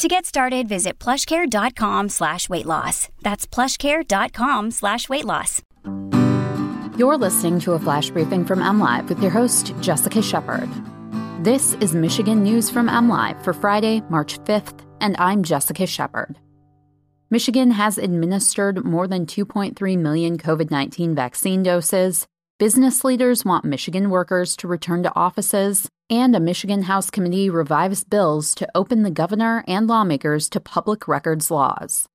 To get started, visit plushcare.com slash weight loss. That's plushcare.com slash weight loss. You're listening to a flash briefing from MLive with your host, Jessica Shepard. This is Michigan News from MLive for Friday, March 5th, and I'm Jessica Shepard. Michigan has administered more than 2.3 million COVID 19 vaccine doses. Business leaders want Michigan workers to return to offices, and a Michigan House committee revives bills to open the governor and lawmakers to public records laws.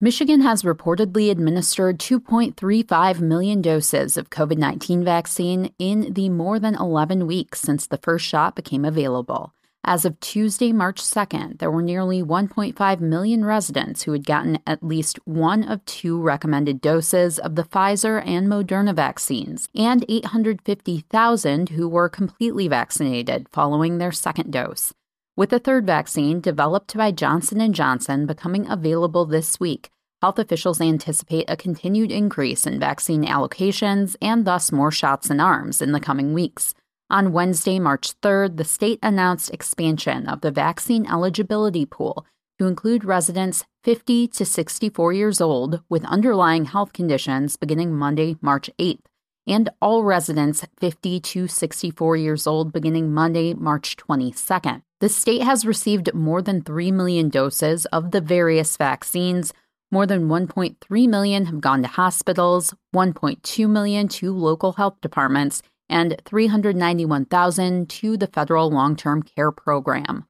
Michigan has reportedly administered 2.35 million doses of COVID 19 vaccine in the more than 11 weeks since the first shot became available. As of Tuesday, March 2nd, there were nearly 1.5 million residents who had gotten at least one of two recommended doses of the Pfizer and Moderna vaccines, and 850,000 who were completely vaccinated following their second dose. With the third vaccine developed by Johnson & Johnson becoming available this week, health officials anticipate a continued increase in vaccine allocations and thus more shots in arms in the coming weeks. On Wednesday, March 3rd, the state announced expansion of the vaccine eligibility pool to include residents 50 to 64 years old with underlying health conditions beginning Monday, March 8th, and all residents 50 to 64 years old beginning Monday, March 22nd. The state has received more than 3 million doses of the various vaccines. More than 1.3 million have gone to hospitals, 1.2 million to local health departments, and 391,000 to the federal long-term care program.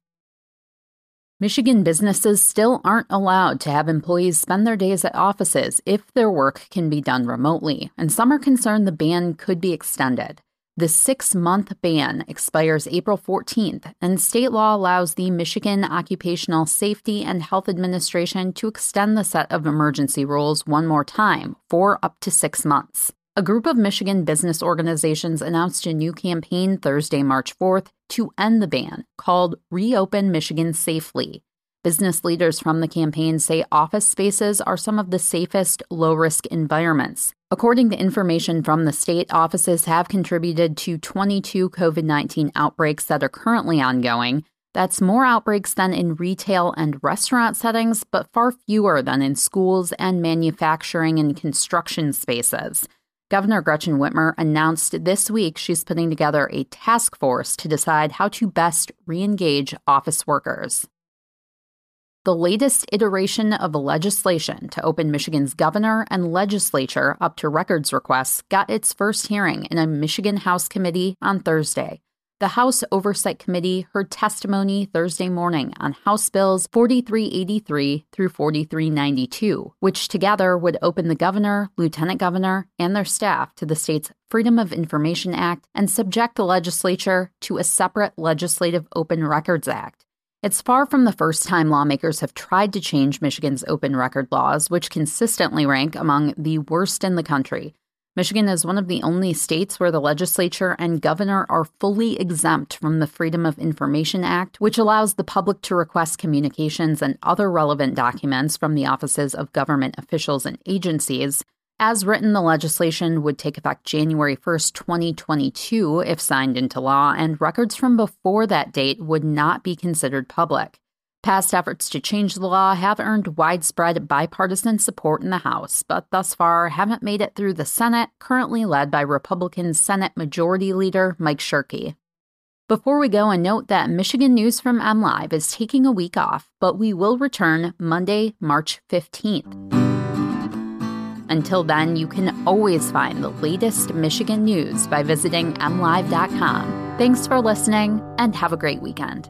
Michigan businesses still aren't allowed to have employees spend their days at offices if their work can be done remotely, and some are concerned the ban could be extended. The six month ban expires April 14th, and state law allows the Michigan Occupational Safety and Health Administration to extend the set of emergency rules one more time for up to six months. A group of Michigan business organizations announced a new campaign Thursday, March 4th, to end the ban called Reopen Michigan Safely. Business leaders from the campaign say office spaces are some of the safest, low risk environments. According to information from the state, offices have contributed to 22 COVID 19 outbreaks that are currently ongoing. That's more outbreaks than in retail and restaurant settings, but far fewer than in schools and manufacturing and construction spaces. Governor Gretchen Whitmer announced this week she's putting together a task force to decide how to best re engage office workers. The latest iteration of legislation to open Michigan's governor and legislature up to records requests got its first hearing in a Michigan House committee on Thursday the House Oversight Committee heard testimony Thursday morning on House Bills 4383 through 4392, which together would open the governor, lieutenant governor, and their staff to the state's Freedom of Information Act and subject the legislature to a separate Legislative Open Records Act. It's far from the first time lawmakers have tried to change Michigan's open record laws, which consistently rank among the worst in the country. Michigan is one of the only states where the legislature and governor are fully exempt from the Freedom of Information Act, which allows the public to request communications and other relevant documents from the offices of government officials and agencies. As written, the legislation would take effect January 1st, 2022, if signed into law, and records from before that date would not be considered public. Past efforts to change the law have earned widespread bipartisan support in the House, but thus far haven't made it through the Senate, currently led by Republican Senate Majority Leader Mike Shirkey. Before we go, a note that Michigan News from MLive is taking a week off, but we will return Monday, March 15th. Until then, you can always find the latest Michigan news by visiting mlive.com. Thanks for listening and have a great weekend.